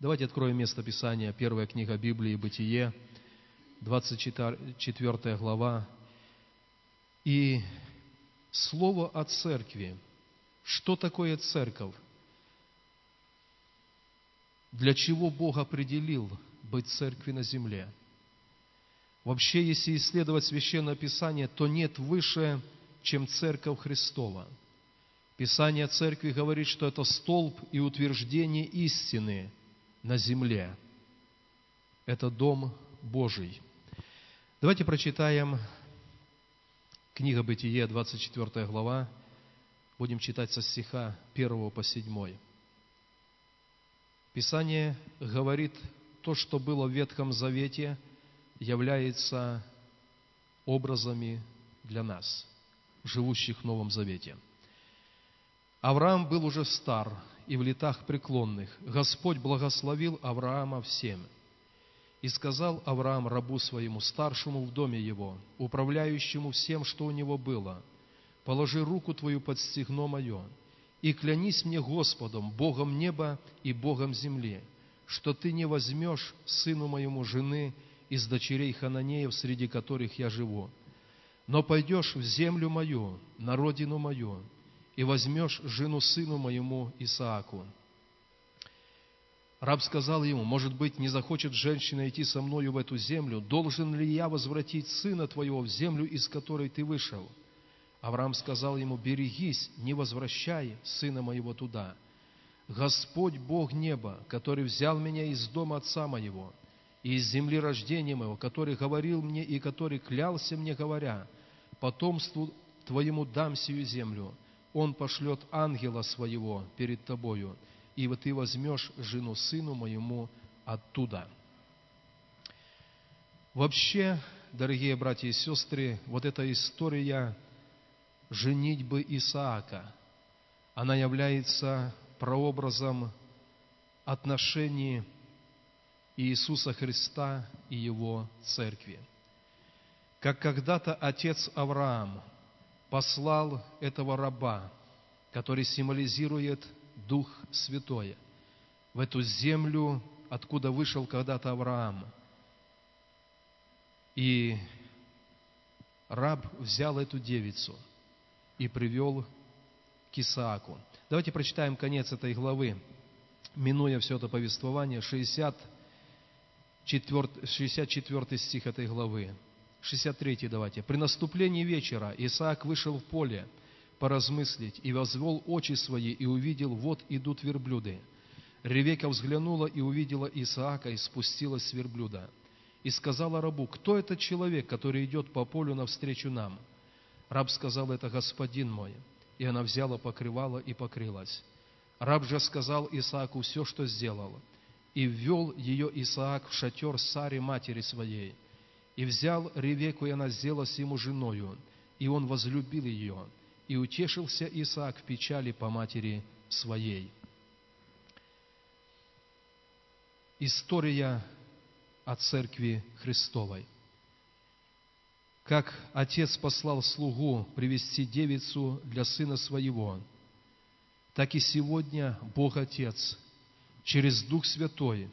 Давайте откроем место Писания, первая книга Библии, Бытие, 24 глава. И слово о церкви. Что такое церковь? Для чего Бог определил быть церкви на земле? Вообще, если исследовать Священное Писание, то нет выше, чем церковь Христова. Писание церкви говорит, что это столб и утверждение истины на земле. Это дом Божий. Давайте прочитаем книга Бытие, 24 глава. Будем читать со стиха 1 по 7. Писание говорит, то, что было в Ветхом Завете, является образами для нас, живущих в Новом Завете. Авраам был уже стар и в летах преклонных. Господь благословил Авраама всем. И сказал Авраам рабу своему, старшему в доме его, управляющему всем, что у него было, «Положи руку твою под стегно мое, и клянись мне Господом, Богом неба и Богом земли, что ты не возьмешь сыну моему жены из дочерей Хананеев, среди которых я живу, но пойдешь в землю мою, на родину мою, и возьмешь жену сыну моему Исааку». Раб сказал ему, может быть, не захочет женщина идти со мною в эту землю, должен ли я возвратить сына твоего в землю, из которой ты вышел? Авраам сказал ему, берегись, не возвращай сына моего туда. Господь Бог неба, который взял меня из дома отца моего и из земли рождения моего, который говорил мне и который клялся мне, говоря, потомству твоему дам сию землю, он пошлет ангела своего перед тобою, и вот ты возьмешь жену сыну моему оттуда. Вообще, дорогие братья и сестры, вот эта история женитьбы Исаака, она является прообразом отношений Иисуса Христа и Его Церкви. Как когда-то отец Авраам послал этого раба, который символизирует Дух Святой, в эту землю, откуда вышел когда-то Авраам. И раб взял эту девицу и привел к Исааку. Давайте прочитаем конец этой главы, минуя все это повествование, 64, 64 стих этой главы. 63 давайте. «При наступлении вечера Исаак вышел в поле поразмыслить и возвел очи свои и увидел, вот идут верблюды. Ревека взглянула и увидела Исаака и спустилась с верблюда. И сказала рабу, кто этот человек, который идет по полю навстречу нам? Раб сказал, это господин мой. И она взяла покрывало и покрылась. Раб же сказал Исааку все, что сделал. И ввел ее Исаак в шатер Саре матери своей – и взял Ревеку, и она сделалась ему женою, и он возлюбил ее, и утешился Исаак в печали по матери своей. История о Церкви Христовой. Как отец послал слугу привести девицу для сына своего, так и сегодня Бог Отец через Дух Святой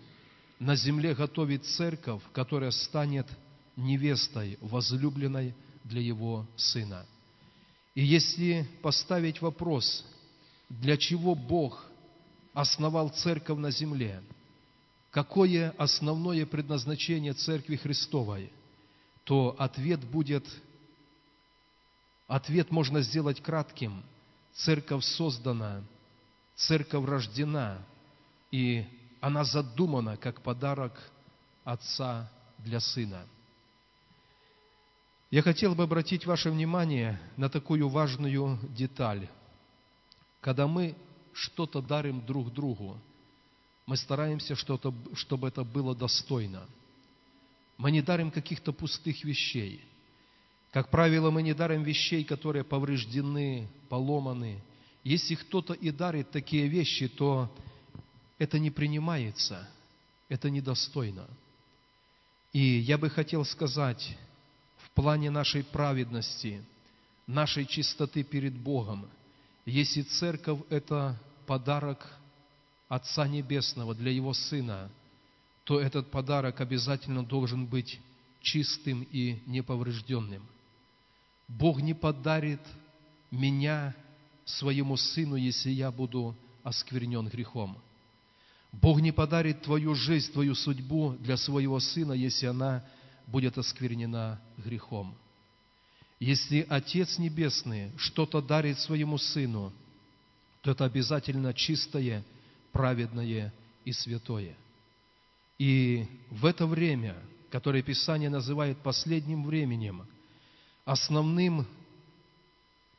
на земле готовит церковь, которая станет невестой, возлюбленной для его сына. И если поставить вопрос, для чего Бог основал церковь на земле, какое основное предназначение Церкви Христовой, то ответ будет, ответ можно сделать кратким. Церковь создана, церковь рождена, и она задумана как подарок Отца для Сына – я хотел бы обратить ваше внимание на такую важную деталь. Когда мы что-то дарим друг другу, мы стараемся, что-то, чтобы это было достойно. Мы не дарим каких-то пустых вещей. Как правило, мы не дарим вещей, которые повреждены, поломаны. Если кто-то и дарит такие вещи, то это не принимается, это недостойно. И я бы хотел сказать, плане нашей праведности, нашей чистоты перед Богом. Если церковь – это подарок Отца Небесного для Его Сына, то этот подарок обязательно должен быть чистым и неповрежденным. Бог не подарит меня своему Сыну, если я буду осквернен грехом. Бог не подарит твою жизнь, твою судьбу для своего Сына, если она будет осквернена грехом. Если Отец Небесный что-то дарит своему Сыну, то это обязательно чистое, праведное и святое. И в это время, которое Писание называет последним временем, основным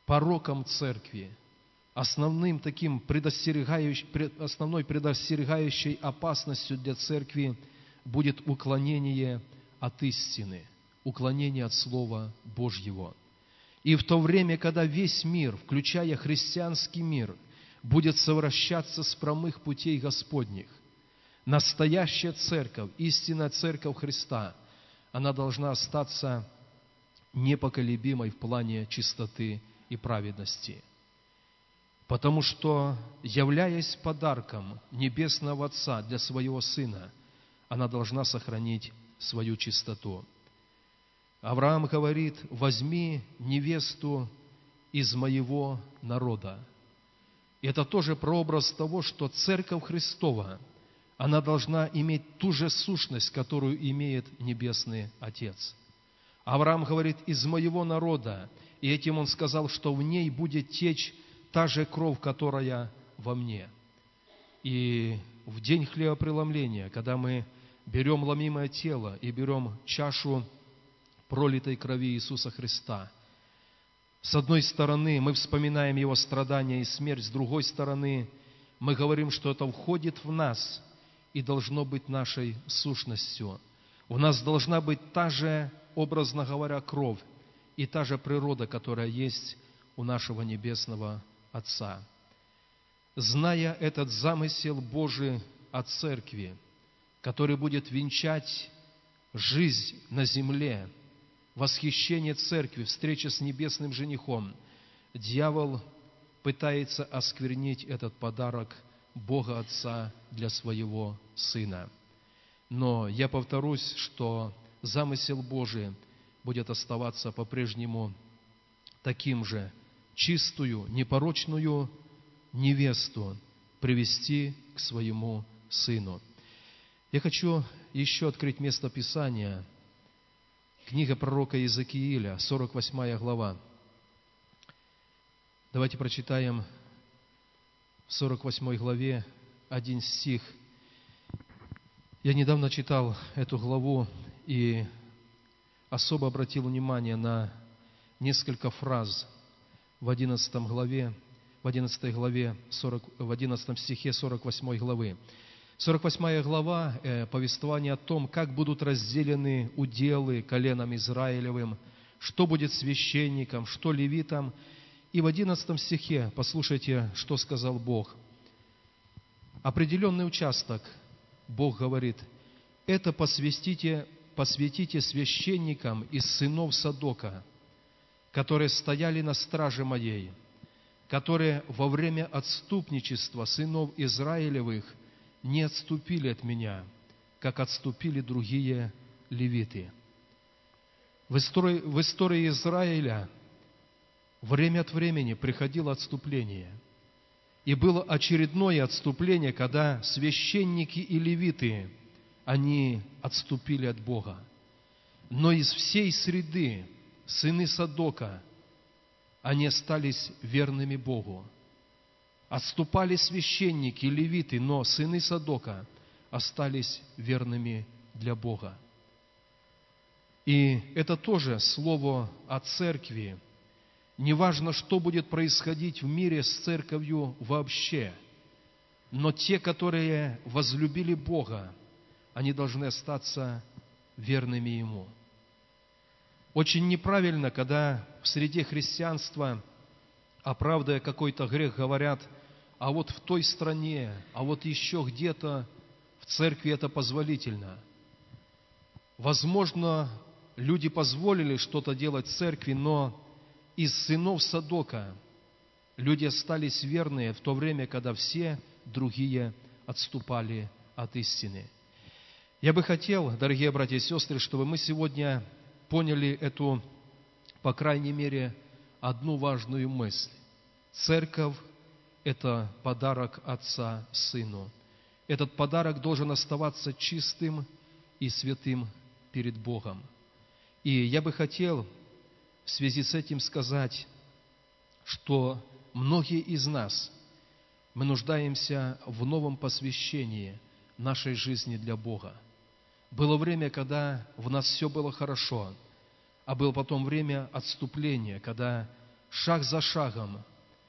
пороком церкви, основным таким предостерегающим, основной предостерегающей опасностью для церкви будет уклонение от истины – уклонение от Слова Божьего. И в то время, когда весь мир, включая христианский мир, будет совращаться с промых путей Господних, настоящая церковь, истинная церковь Христа, она должна остаться непоколебимой в плане чистоты и праведности. Потому что, являясь подарком Небесного Отца для своего Сына, она должна сохранить свою чистоту. Авраам говорит, возьми невесту из моего народа. И это тоже прообраз того, что Церковь Христова, она должна иметь ту же сущность, которую имеет Небесный Отец. Авраам говорит, из моего народа, и этим он сказал, что в ней будет течь та же кровь, которая во мне. И в день хлебопреломления, когда мы берем ломимое тело и берем чашу пролитой крови Иисуса Христа. С одной стороны, мы вспоминаем Его страдания и смерть, с другой стороны, мы говорим, что это входит в нас и должно быть нашей сущностью. У нас должна быть та же, образно говоря, кровь и та же природа, которая есть у нашего Небесного Отца. Зная этот замысел Божий о Церкви, который будет венчать жизнь на земле – восхищение церкви, встреча с небесным женихом, дьявол пытается осквернить этот подарок Бога Отца для своего Сына. Но я повторюсь, что замысел Божий будет оставаться по-прежнему таким же, чистую, непорочную невесту привести к своему Сыну. Я хочу еще открыть место Писания – Книга пророка Иезекииля, 48 глава. Давайте прочитаем в 48 главе один стих. Я недавно читал эту главу и особо обратил внимание на несколько фраз в 11 главе, в 11 главе, 40, в 11 стихе 48 главы. 48 глава э, повествование о том, как будут разделены уделы коленом Израилевым, что будет священником, что левитам. И в 11 стихе послушайте, что сказал Бог. Определенный участок Бог говорит, это посвятите, посвятите священникам из сынов Садока, которые стояли на страже моей, которые во время отступничества сынов Израилевых – не отступили от меня, как отступили другие левиты. В истории, в истории Израиля время от времени приходило отступление. И было очередное отступление, когда священники и левиты, они отступили от Бога. Но из всей среды сыны Садока, они остались верными Богу. Отступали священники, левиты, но сыны Садока остались верными для Бога. И это тоже слово о церкви. Неважно, что будет происходить в мире с церковью вообще, но те, которые возлюбили Бога, они должны остаться верными Ему. Очень неправильно, когда в среде христианства, оправдывая какой-то грех, говорят – а вот в той стране, а вот еще где-то в церкви это позволительно. Возможно, люди позволили что-то делать в церкви, но из сынов Садока люди остались верные в то время, когда все другие отступали от истины. Я бы хотел, дорогие братья и сестры, чтобы мы сегодня поняли эту, по крайней мере, одну важную мысль. Церковь – это подарок Отца Сыну. Этот подарок должен оставаться чистым и святым перед Богом. И я бы хотел в связи с этим сказать, что многие из нас, мы нуждаемся в новом посвящении нашей жизни для Бога. Было время, когда в нас все было хорошо, а было потом время отступления, когда шаг за шагом,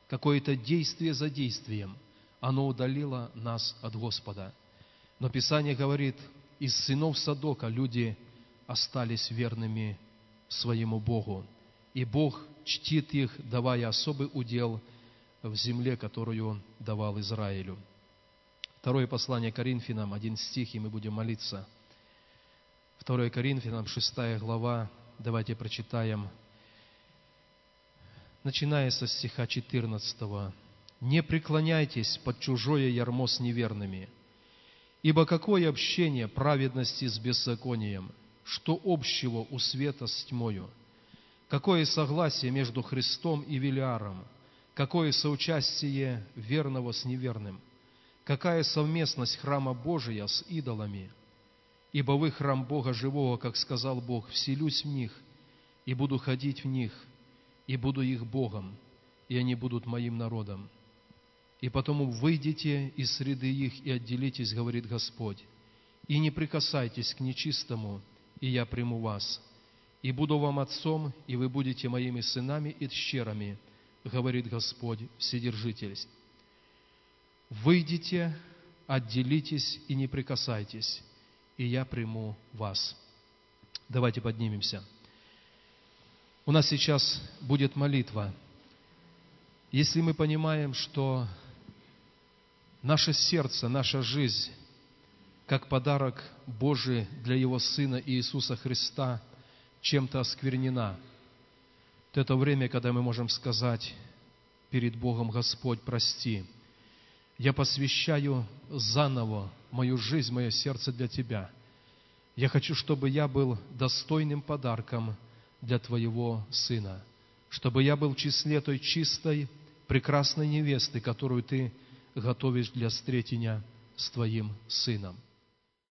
какое-то действие за действием, оно удалило нас от Господа. Но Писание говорит, из сынов Садока люди остались верными своему Богу. И Бог чтит их, давая особый удел в земле, которую Он давал Израилю. Второе послание Коринфянам, один стих, и мы будем молиться. Второе Коринфянам, шестая глава, давайте прочитаем, начиная со стиха 14. «Не преклоняйтесь под чужое ярмо с неверными, ибо какое общение праведности с беззаконием, что общего у света с тьмою? Какое согласие между Христом и Велиаром? Какое соучастие верного с неверным? Какая совместность храма Божия с идолами? Ибо вы храм Бога живого, как сказал Бог, вселюсь в них и буду ходить в них, и буду их Богом, и они будут моим народом. И потому выйдите из среды их и отделитесь, говорит Господь, и не прикасайтесь к нечистому, и я приму вас. И буду вам отцом, и вы будете моими сынами и тщерами, говорит Господь Вседержитель. Выйдите, отделитесь и не прикасайтесь, и я приму вас. Давайте поднимемся. У нас сейчас будет молитва. Если мы понимаем, что наше сердце, наша жизнь как подарок Божий для Его Сына Иисуса Христа чем-то осквернена, то это время, когда мы можем сказать перед Богом, Господь, прости, я посвящаю заново мою жизнь, мое сердце для Тебя. Я хочу, чтобы я был достойным подарком для Твоего Сына, чтобы я был в числе той чистой, прекрасной невесты, которую Ты готовишь для встретения с Твоим Сыном.